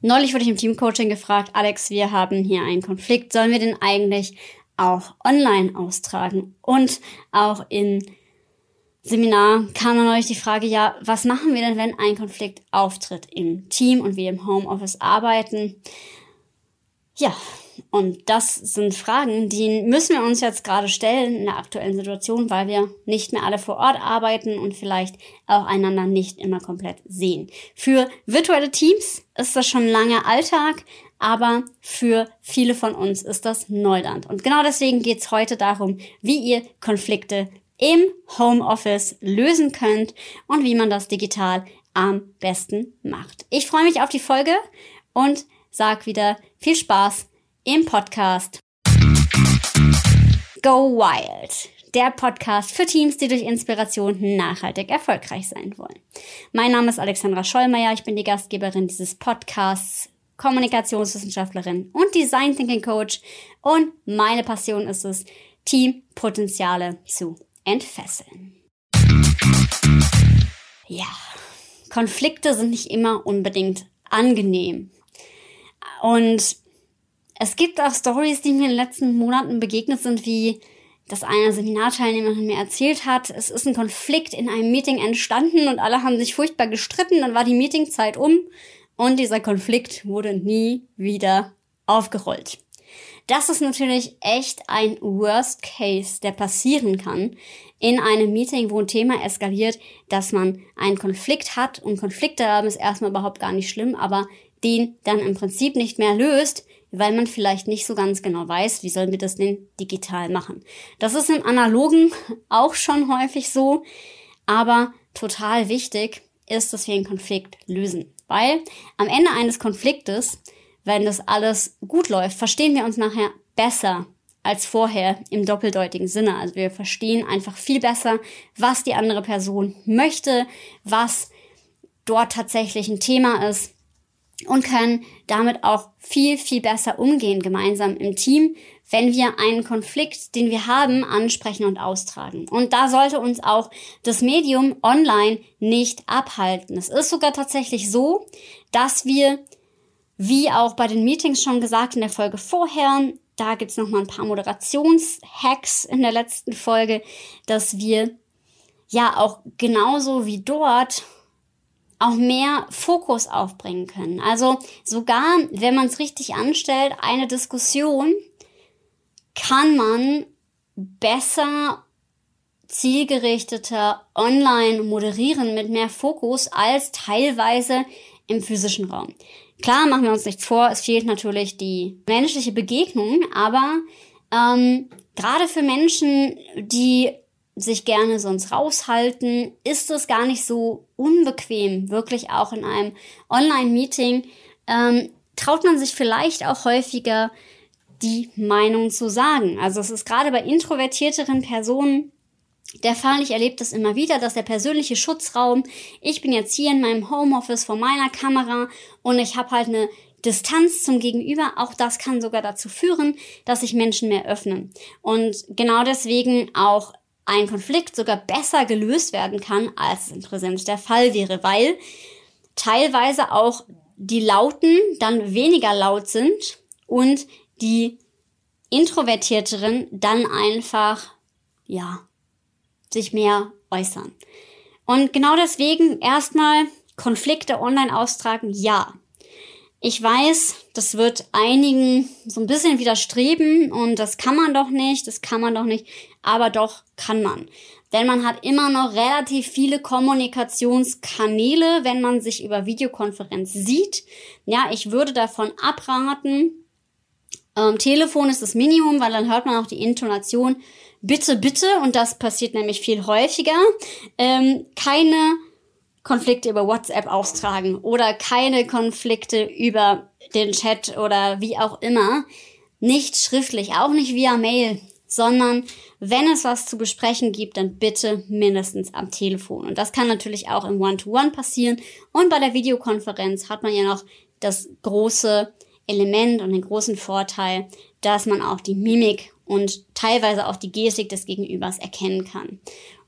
neulich wurde ich im Teamcoaching gefragt, Alex, wir haben hier einen Konflikt, sollen wir den eigentlich auch online austragen? Und auch in Seminar kam dann neulich die Frage, ja, was machen wir denn, wenn ein Konflikt auftritt im Team und wir im Homeoffice arbeiten? Ja, und das sind Fragen, die müssen wir uns jetzt gerade stellen in der aktuellen Situation, weil wir nicht mehr alle vor Ort arbeiten und vielleicht auch einander nicht immer komplett sehen. Für virtuelle Teams ist das schon lange Alltag, aber für viele von uns ist das Neuland. Und genau deswegen geht es heute darum, wie ihr Konflikte im Homeoffice lösen könnt und wie man das digital am besten macht. Ich freue mich auf die Folge und sag wieder viel Spaß im Podcast Go Wild. Der Podcast für Teams, die durch Inspiration nachhaltig erfolgreich sein wollen. Mein Name ist Alexandra Schollmeier. Ich bin die Gastgeberin dieses Podcasts, Kommunikationswissenschaftlerin und Design Thinking Coach. Und meine Passion ist es, Teampotenziale zu entfesseln. Ja, Konflikte sind nicht immer unbedingt angenehm. Und es gibt auch Stories, die mir in den letzten Monaten begegnet sind, wie das eine Seminarteilnehmerin mir erzählt hat. Es ist ein Konflikt in einem Meeting entstanden und alle haben sich furchtbar gestritten. Dann war die Meetingzeit um und dieser Konflikt wurde nie wieder aufgerollt. Das ist natürlich echt ein Worst Case, der passieren kann in einem Meeting, wo ein Thema eskaliert, dass man einen Konflikt hat und Konflikte haben ist erstmal überhaupt gar nicht schlimm, aber den dann im Prinzip nicht mehr löst, weil man vielleicht nicht so ganz genau weiß, wie sollen wir das denn digital machen. Das ist im analogen auch schon häufig so, aber total wichtig ist, dass wir einen Konflikt lösen, weil am Ende eines Konfliktes, wenn das alles gut läuft, verstehen wir uns nachher besser als vorher im doppeldeutigen Sinne. Also wir verstehen einfach viel besser, was die andere Person möchte, was dort tatsächlich ein Thema ist und können damit auch viel, viel besser umgehen gemeinsam im Team, wenn wir einen Konflikt, den wir haben, ansprechen und austragen. Und da sollte uns auch das Medium online nicht abhalten. Es ist sogar tatsächlich so, dass wir, wie auch bei den Meetings schon gesagt in der Folge vorher, da gibt's noch mal ein paar Moderationshacks in der letzten Folge, dass wir ja auch genauso wie dort auch mehr Fokus aufbringen können. Also sogar, wenn man es richtig anstellt, eine Diskussion kann man besser zielgerichteter online moderieren mit mehr Fokus als teilweise im physischen Raum. Klar, machen wir uns nichts vor, es fehlt natürlich die menschliche Begegnung, aber ähm, gerade für Menschen, die sich gerne sonst raushalten, ist es gar nicht so unbequem, wirklich auch in einem Online-Meeting. Ähm, traut man sich vielleicht auch häufiger die Meinung zu sagen. Also es ist gerade bei introvertierteren Personen der Fall. Ich erlebe das immer wieder, dass der persönliche Schutzraum, ich bin jetzt hier in meinem Homeoffice vor meiner Kamera und ich habe halt eine Distanz zum Gegenüber, auch das kann sogar dazu führen, dass sich Menschen mehr öffnen. Und genau deswegen auch ein Konflikt sogar besser gelöst werden kann, als es in Präsenz der Fall wäre, weil teilweise auch die Lauten dann weniger laut sind und die Introvertierteren dann einfach, ja, sich mehr äußern. Und genau deswegen erstmal Konflikte online austragen, ja. Ich weiß, das wird einigen so ein bisschen widerstreben und das kann man doch nicht, das kann man doch nicht, aber doch kann man. Denn man hat immer noch relativ viele Kommunikationskanäle, wenn man sich über Videokonferenz sieht. Ja, ich würde davon abraten. Ähm, Telefon ist das Minimum, weil dann hört man auch die Intonation. Bitte, bitte, und das passiert nämlich viel häufiger. Ähm, keine Konflikte über WhatsApp austragen oder keine Konflikte über den Chat oder wie auch immer. Nicht schriftlich, auch nicht via Mail, sondern wenn es was zu besprechen gibt, dann bitte mindestens am Telefon. Und das kann natürlich auch im One-to-One -One passieren. Und bei der Videokonferenz hat man ja noch das große Element und den großen Vorteil, dass man auch die Mimik und teilweise auch die Gestik des Gegenübers erkennen kann.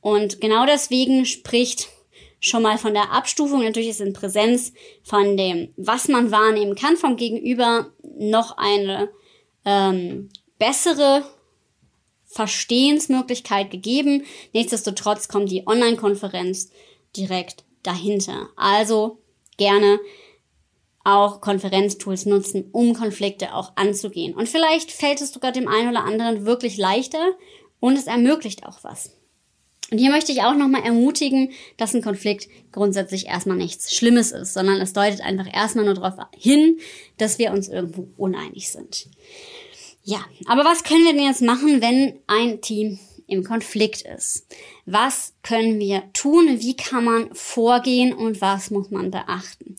Und genau deswegen spricht schon mal von der Abstufung, natürlich ist in Präsenz von dem, was man wahrnehmen kann vom Gegenüber, noch eine ähm, bessere Verstehensmöglichkeit gegeben. Nichtsdestotrotz kommt die Online-Konferenz direkt dahinter. Also gerne auch Konferenztools nutzen, um Konflikte auch anzugehen. Und vielleicht fällt es sogar dem einen oder anderen wirklich leichter und es ermöglicht auch was. Und hier möchte ich auch nochmal ermutigen, dass ein Konflikt grundsätzlich erstmal nichts Schlimmes ist, sondern es deutet einfach erstmal nur darauf hin, dass wir uns irgendwo uneinig sind. Ja, aber was können wir denn jetzt machen, wenn ein Team im Konflikt ist? Was können wir tun? Wie kann man vorgehen und was muss man beachten?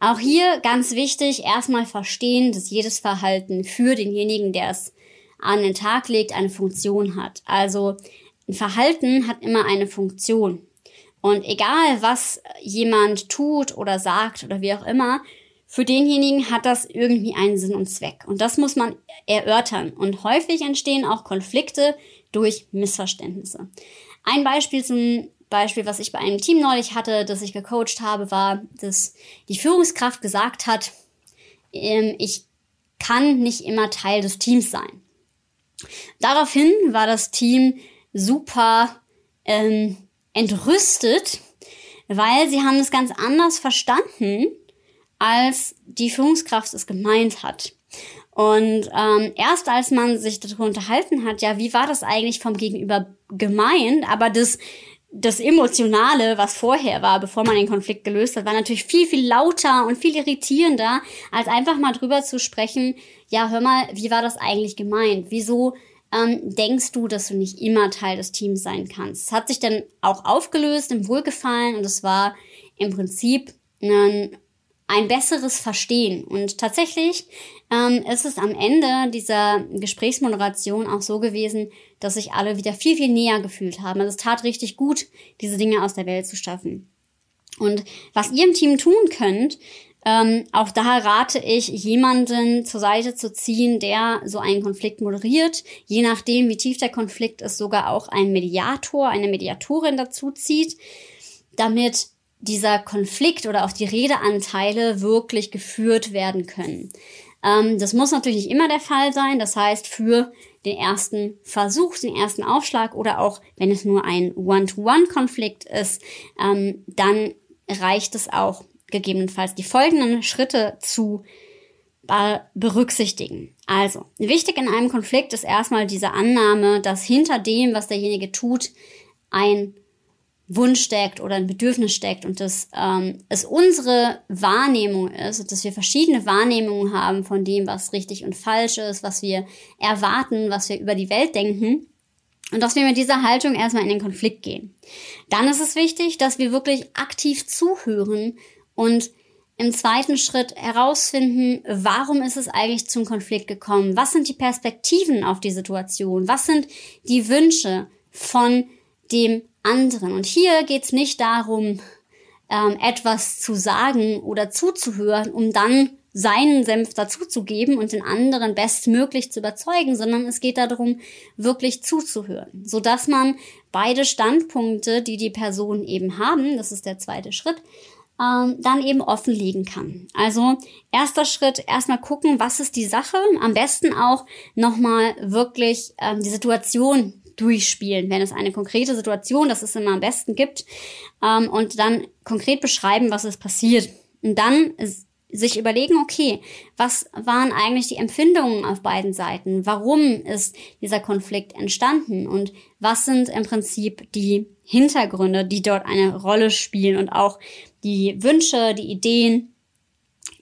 Auch hier ganz wichtig, erstmal verstehen, dass jedes Verhalten für denjenigen, der es an den Tag legt, eine Funktion hat. Also ein Verhalten hat immer eine Funktion. Und egal, was jemand tut oder sagt oder wie auch immer, für denjenigen hat das irgendwie einen Sinn und Zweck. Und das muss man erörtern. Und häufig entstehen auch Konflikte durch Missverständnisse. Ein Beispiel zum Beispiel, was ich bei einem Team neulich hatte, das ich gecoacht habe, war, dass die Führungskraft gesagt hat, ähm, ich kann nicht immer Teil des Teams sein. Daraufhin war das Team super ähm, entrüstet, weil sie haben es ganz anders verstanden, als die Führungskraft es gemeint hat. Und ähm, erst als man sich darüber unterhalten hat, ja, wie war das eigentlich vom Gegenüber gemeint, aber das das Emotionale, was vorher war, bevor man den Konflikt gelöst hat, war natürlich viel, viel lauter und viel irritierender, als einfach mal drüber zu sprechen, ja, hör mal, wie war das eigentlich gemeint? Wieso ähm, denkst du, dass du nicht immer Teil des Teams sein kannst. Es hat sich dann auch aufgelöst im Wohlgefallen und es war im Prinzip ein, ein besseres Verstehen. Und tatsächlich ähm, ist es am Ende dieser Gesprächsmoderation auch so gewesen, dass sich alle wieder viel, viel näher gefühlt haben. Also es tat richtig gut, diese Dinge aus der Welt zu schaffen. Und was ihr im Team tun könnt, ähm, auch da rate ich, jemanden zur Seite zu ziehen, der so einen Konflikt moderiert. Je nachdem, wie tief der Konflikt ist, sogar auch ein Mediator, eine Mediatorin dazu zieht, damit dieser Konflikt oder auch die Redeanteile wirklich geführt werden können. Ähm, das muss natürlich nicht immer der Fall sein. Das heißt, für den ersten Versuch, den ersten Aufschlag oder auch wenn es nur ein One-to-One-Konflikt ist, ähm, dann reicht es auch, gegebenenfalls die folgenden Schritte zu berücksichtigen. Also, wichtig in einem Konflikt ist erstmal diese Annahme, dass hinter dem, was derjenige tut, ein Wunsch steckt oder ein Bedürfnis steckt und dass ähm, es unsere Wahrnehmung ist, dass wir verschiedene Wahrnehmungen haben von dem, was richtig und falsch ist, was wir erwarten, was wir über die Welt denken und dass wir mit dieser Haltung erstmal in den Konflikt gehen. Dann ist es wichtig, dass wir wirklich aktiv zuhören und im zweiten Schritt herausfinden, warum ist es eigentlich zum Konflikt gekommen? Was sind die Perspektiven auf die Situation? Was sind die Wünsche von dem anderen? Und hier geht es nicht darum, ähm, etwas zu sagen oder zuzuhören, um dann seinen Senf dazuzugeben und den anderen bestmöglich zu überzeugen, sondern es geht darum, wirklich zuzuhören, so dass man beide Standpunkte, die die Personen eben haben, das ist der zweite Schritt, ähm, dann eben offenlegen kann. Also erster Schritt, erstmal gucken, was ist die Sache. Am besten auch nochmal wirklich ähm, die Situation durchspielen, wenn es eine konkrete Situation, das es immer am besten gibt, ähm, und dann konkret beschreiben, was ist passiert. Und dann sich überlegen, okay, was waren eigentlich die Empfindungen auf beiden Seiten? Warum ist dieser Konflikt entstanden? Und was sind im Prinzip die Hintergründe, die dort eine Rolle spielen und auch die Wünsche, die Ideen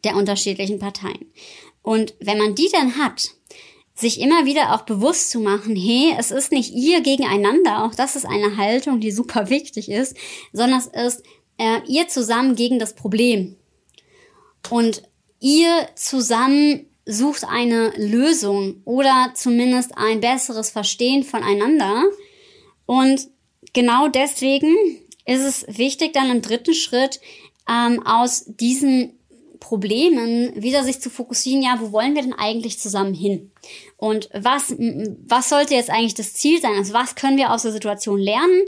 der unterschiedlichen Parteien. Und wenn man die dann hat, sich immer wieder auch bewusst zu machen, hey, es ist nicht ihr gegeneinander, auch das ist eine Haltung, die super wichtig ist, sondern es ist äh, ihr zusammen gegen das Problem. Und ihr zusammen sucht eine Lösung oder zumindest ein besseres Verstehen voneinander. Und genau deswegen ist es wichtig, dann im dritten Schritt ähm, aus diesen Problemen wieder sich zu fokussieren, ja, wo wollen wir denn eigentlich zusammen hin? Und was, was sollte jetzt eigentlich das Ziel sein? Also was können wir aus der Situation lernen?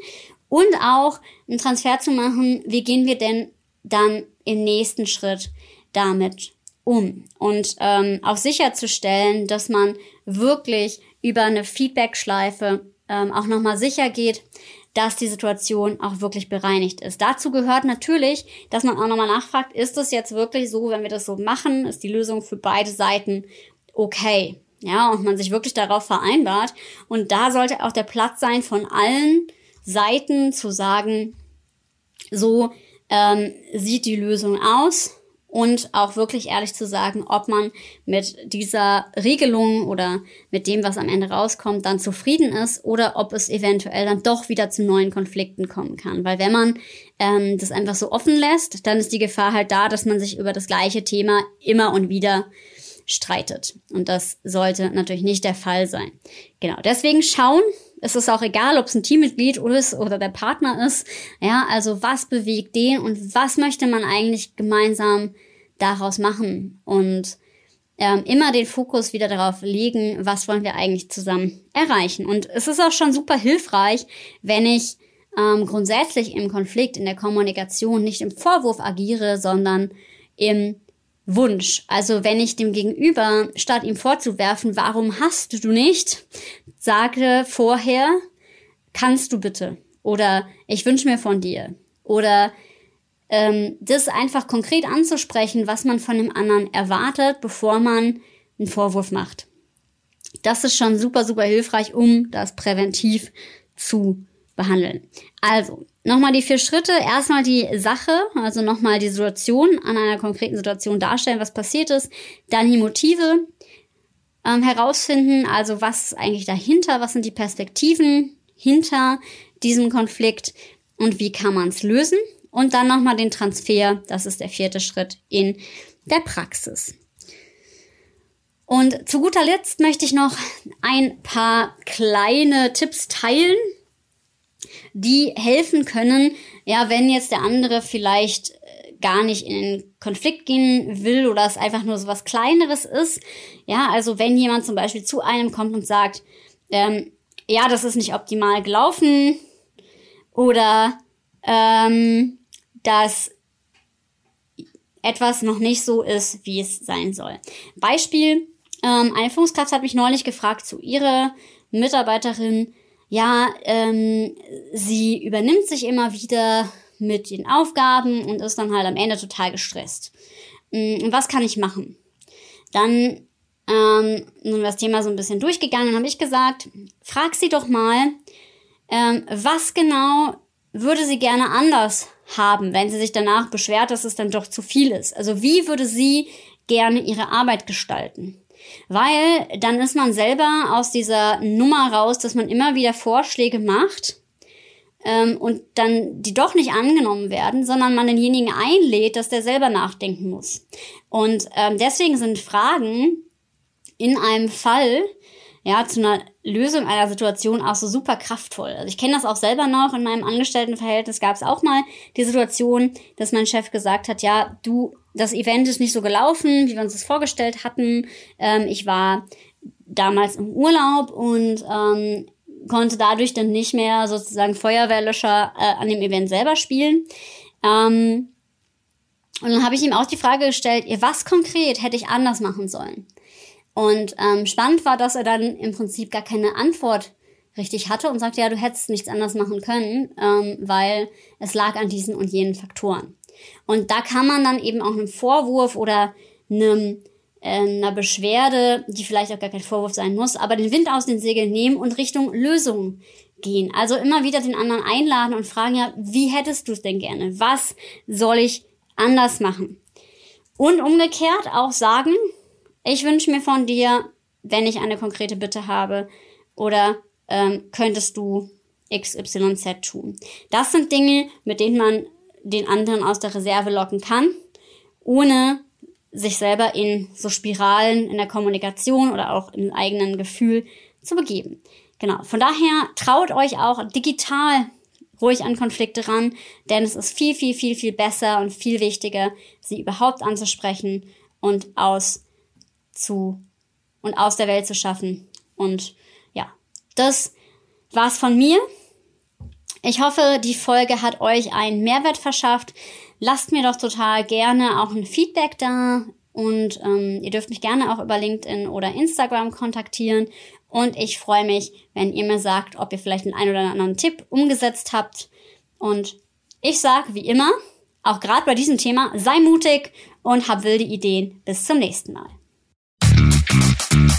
und auch einen Transfer zu machen, wie gehen wir denn dann im nächsten Schritt damit um und ähm, auch sicherzustellen, dass man wirklich über eine Feedback-Schleife ähm, auch nochmal sicher geht, dass die Situation auch wirklich bereinigt ist. Dazu gehört natürlich, dass man auch nochmal nachfragt, ist es jetzt wirklich so, wenn wir das so machen, ist die Lösung für beide Seiten okay? Ja, und man sich wirklich darauf vereinbart. Und da sollte auch der Platz sein, von allen Seiten zu sagen, so ähm, sieht die Lösung aus und auch wirklich ehrlich zu sagen, ob man mit dieser Regelung oder mit dem, was am Ende rauskommt, dann zufrieden ist oder ob es eventuell dann doch wieder zu neuen Konflikten kommen kann. Weil wenn man ähm, das einfach so offen lässt, dann ist die Gefahr halt da, dass man sich über das gleiche Thema immer und wieder streitet. Und das sollte natürlich nicht der Fall sein. Genau, deswegen schauen, es ist auch egal, ob es ein Teammitglied ist oder der Partner ist. Ja, also was bewegt den und was möchte man eigentlich gemeinsam daraus machen? Und ähm, immer den Fokus wieder darauf legen, was wollen wir eigentlich zusammen erreichen. Und es ist auch schon super hilfreich, wenn ich ähm, grundsätzlich im Konflikt, in der Kommunikation nicht im Vorwurf agiere, sondern im Wunsch. Also wenn ich dem Gegenüber, statt ihm vorzuwerfen, warum hast du nicht, sage vorher, kannst du bitte. Oder ich wünsche mir von dir. Oder ähm, das einfach konkret anzusprechen, was man von dem anderen erwartet, bevor man einen Vorwurf macht. Das ist schon super, super hilfreich, um das präventiv zu behandeln. Also, nochmal die vier Schritte. Erstmal die Sache, also nochmal die Situation an einer konkreten Situation darstellen, was passiert ist. Dann die Motive ähm, herausfinden, also was ist eigentlich dahinter, was sind die Perspektiven hinter diesem Konflikt und wie kann man es lösen. Und dann nochmal den Transfer, das ist der vierte Schritt in der Praxis. Und zu guter Letzt möchte ich noch ein paar kleine Tipps teilen, die helfen können, ja, wenn jetzt der andere vielleicht äh, gar nicht in den Konflikt gehen will oder es einfach nur so was Kleineres ist. Ja, also wenn jemand zum Beispiel zu einem kommt und sagt, ähm, ja, das ist nicht optimal gelaufen oder ähm, dass etwas noch nicht so ist, wie es sein soll. Beispiel, ähm, eine Führungskraft hat mich neulich gefragt zu ihrer Mitarbeiterin, ja, ähm, sie übernimmt sich immer wieder mit den Aufgaben und ist dann halt am Ende total gestresst. Und mm, was kann ich machen? Dann ähm, nun das Thema so ein bisschen durchgegangen, habe ich gesagt, frag sie doch mal, ähm, was genau würde sie gerne anders haben, wenn sie sich danach beschwert, dass es dann doch zu viel ist. Also wie würde sie gerne ihre Arbeit gestalten? Weil dann ist man selber aus dieser Nummer raus, dass man immer wieder Vorschläge macht ähm, und dann die doch nicht angenommen werden, sondern man denjenigen einlädt, dass der selber nachdenken muss. Und ähm, deswegen sind Fragen in einem Fall ja, zu einer Lösung einer Situation auch so super kraftvoll. Also ich kenne das auch selber noch in meinem Angestelltenverhältnis gab es auch mal die Situation, dass mein Chef gesagt hat, ja, du, das Event ist nicht so gelaufen, wie wir uns das vorgestellt hatten. Ähm, ich war damals im Urlaub und ähm, konnte dadurch dann nicht mehr sozusagen Feuerwehrlöscher äh, an dem Event selber spielen. Ähm, und dann habe ich ihm auch die Frage gestellt, was konkret hätte ich anders machen sollen? Und ähm, spannend war, dass er dann im Prinzip gar keine Antwort richtig hatte und sagte, ja, du hättest nichts anders machen können, ähm, weil es lag an diesen und jenen Faktoren. Und da kann man dann eben auch einem Vorwurf oder einem, äh, einer Beschwerde, die vielleicht auch gar kein Vorwurf sein muss, aber den Wind aus den Segeln nehmen und Richtung Lösung gehen. Also immer wieder den anderen einladen und fragen, ja, wie hättest du es denn gerne? Was soll ich anders machen? Und umgekehrt auch sagen, ich wünsche mir von dir, wenn ich eine konkrete Bitte habe, oder ähm, könntest du XYZ tun. Das sind Dinge, mit denen man den anderen aus der Reserve locken kann, ohne sich selber in so Spiralen in der Kommunikation oder auch im eigenen Gefühl zu begeben. Genau. Von daher traut euch auch digital ruhig an Konflikte ran, denn es ist viel, viel, viel, viel besser und viel wichtiger, sie überhaupt anzusprechen und aus zu und aus der Welt zu schaffen. Und ja, das war's von mir. Ich hoffe, die Folge hat euch einen Mehrwert verschafft. Lasst mir doch total gerne auch ein Feedback da und ähm, ihr dürft mich gerne auch über LinkedIn oder Instagram kontaktieren. Und ich freue mich, wenn ihr mir sagt, ob ihr vielleicht einen oder anderen Tipp umgesetzt habt. Und ich sage wie immer, auch gerade bei diesem Thema, sei mutig und hab wilde Ideen. Bis zum nächsten Mal. Mm-hmm.